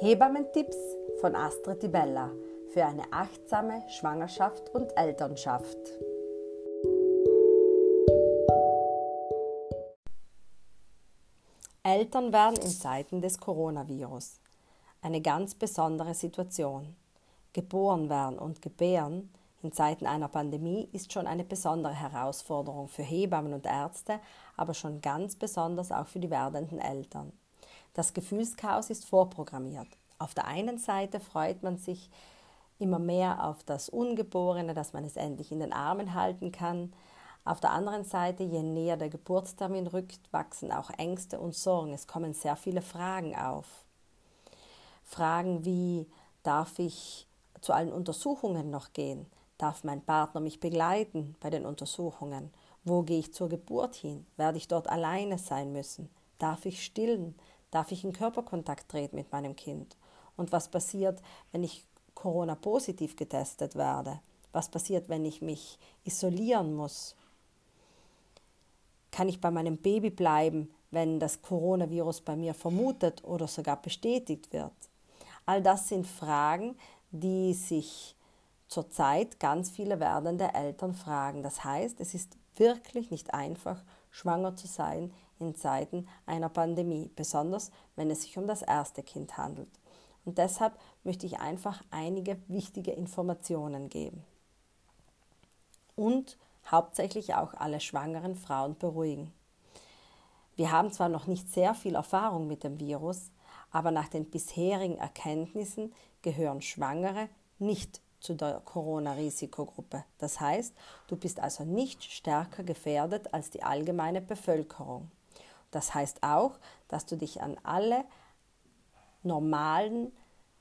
Hebammentipps von Astrid Di Bella für eine achtsame Schwangerschaft und Elternschaft. Eltern werden in Zeiten des Coronavirus. Eine ganz besondere Situation. Geboren werden und gebären in Zeiten einer Pandemie ist schon eine besondere Herausforderung für Hebammen und Ärzte, aber schon ganz besonders auch für die werdenden Eltern. Das Gefühlschaos ist vorprogrammiert. Auf der einen Seite freut man sich immer mehr auf das Ungeborene, dass man es endlich in den Armen halten kann. Auf der anderen Seite, je näher der Geburtstermin rückt, wachsen auch Ängste und Sorgen. Es kommen sehr viele Fragen auf. Fragen wie, darf ich zu allen Untersuchungen noch gehen? Darf mein Partner mich begleiten bei den Untersuchungen? Wo gehe ich zur Geburt hin? Werde ich dort alleine sein müssen? Darf ich stillen? Darf ich in Körperkontakt treten mit meinem Kind? Und was passiert, wenn ich Corona-positiv getestet werde? Was passiert, wenn ich mich isolieren muss? Kann ich bei meinem Baby bleiben, wenn das Coronavirus bei mir vermutet oder sogar bestätigt wird? All das sind Fragen, die sich zurzeit ganz viele werdende Eltern fragen. Das heißt, es ist wirklich nicht einfach, schwanger zu sein in Zeiten einer Pandemie, besonders wenn es sich um das erste Kind handelt. Und deshalb möchte ich einfach einige wichtige Informationen geben. Und hauptsächlich auch alle schwangeren Frauen beruhigen. Wir haben zwar noch nicht sehr viel Erfahrung mit dem Virus, aber nach den bisherigen Erkenntnissen gehören Schwangere nicht zu der Corona-Risikogruppe. Das heißt, du bist also nicht stärker gefährdet als die allgemeine Bevölkerung. Das heißt auch, dass du dich an alle normalen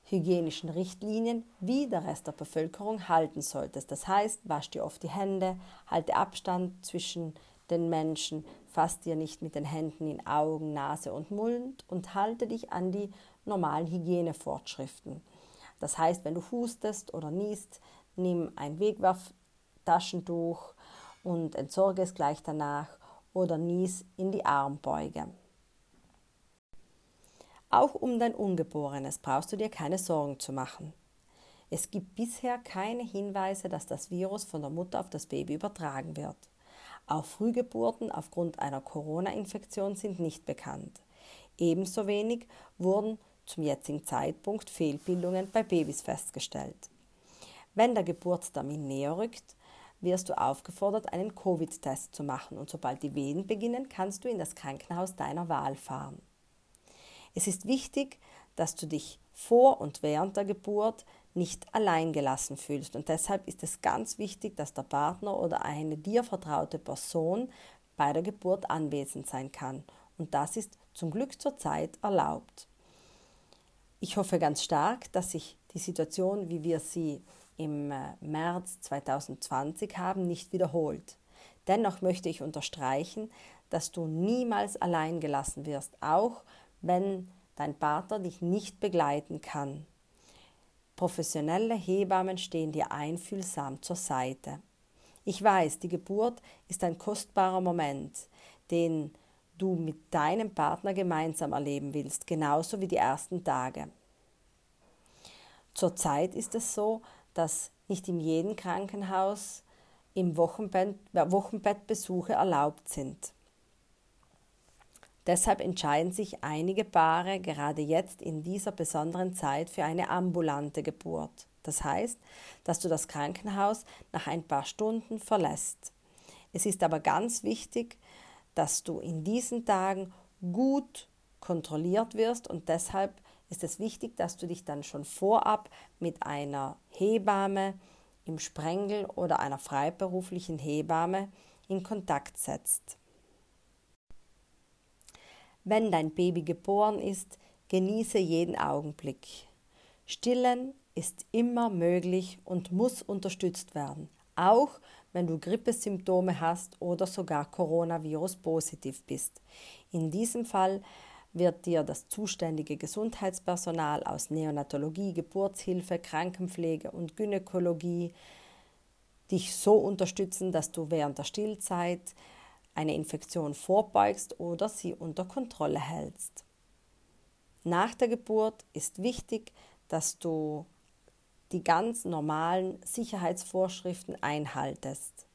hygienischen Richtlinien wie der Rest der Bevölkerung halten solltest. Das heißt, wasch dir oft die Hände, halte Abstand zwischen den Menschen, fass dir nicht mit den Händen in Augen, Nase und Mund und halte dich an die normalen Hygienevorschriften. Das heißt, wenn du hustest oder niest, nimm ein Wegwerftaschentuch und entsorge es gleich danach oder nies in die Armbeuge. Auch um dein Ungeborenes brauchst du dir keine Sorgen zu machen. Es gibt bisher keine Hinweise, dass das Virus von der Mutter auf das Baby übertragen wird. Auch Frühgeburten aufgrund einer Corona-Infektion sind nicht bekannt. Ebenso wenig wurden zum jetzigen Zeitpunkt Fehlbildungen bei Babys festgestellt. Wenn der Geburtstermin näher rückt, wirst du aufgefordert, einen Covid-Test zu machen und sobald die Wehen beginnen, kannst du in das Krankenhaus deiner Wahl fahren. Es ist wichtig, dass du dich vor und während der Geburt nicht allein gelassen fühlst und deshalb ist es ganz wichtig, dass der Partner oder eine dir vertraute Person bei der Geburt anwesend sein kann und das ist zum Glück zurzeit erlaubt. Ich hoffe ganz stark, dass sich die Situation, wie wir sie im äh, März 2020 haben, nicht wiederholt. Dennoch möchte ich unterstreichen, dass du niemals allein gelassen wirst, auch wenn dein Partner dich nicht begleiten kann. Professionelle Hebammen stehen dir einfühlsam zur Seite. Ich weiß, die Geburt ist ein kostbarer Moment, den du mit deinem Partner gemeinsam erleben willst, genauso wie die ersten Tage. Zurzeit ist es so, dass nicht in jedem Krankenhaus im Wochenbett, Wochenbettbesuche erlaubt sind. Deshalb entscheiden sich einige Paare gerade jetzt in dieser besonderen Zeit für eine ambulante Geburt. Das heißt, dass du das Krankenhaus nach ein paar Stunden verlässt. Es ist aber ganz wichtig, dass du in diesen Tagen gut kontrolliert wirst und deshalb ist es wichtig, dass du dich dann schon vorab mit einer Hebamme im Sprengel oder einer freiberuflichen Hebamme in Kontakt setzt. Wenn dein Baby geboren ist, genieße jeden Augenblick. Stillen ist immer möglich und muss unterstützt werden, auch wenn du Grippesymptome hast oder sogar Coronavirus positiv bist. In diesem Fall wird dir das zuständige Gesundheitspersonal aus Neonatologie, Geburtshilfe, Krankenpflege und Gynäkologie dich so unterstützen, dass du während der Stillzeit eine Infektion vorbeugst oder sie unter Kontrolle hältst. Nach der Geburt ist wichtig, dass du die ganz normalen Sicherheitsvorschriften einhaltest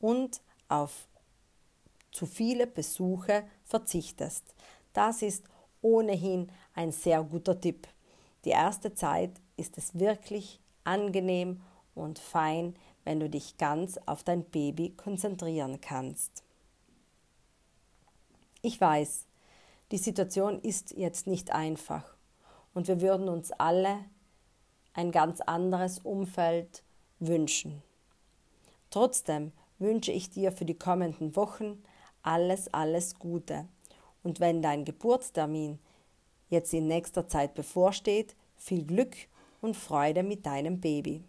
und auf zu viele Besuche verzichtest. Das ist ohnehin ein sehr guter Tipp. Die erste Zeit ist es wirklich angenehm und fein, wenn du dich ganz auf dein Baby konzentrieren kannst. Ich weiß, die Situation ist jetzt nicht einfach und wir würden uns alle ein ganz anderes Umfeld wünschen. Trotzdem wünsche ich dir für die kommenden Wochen alles, alles Gute. Und wenn dein Geburtstermin jetzt in nächster Zeit bevorsteht, viel Glück und Freude mit deinem Baby.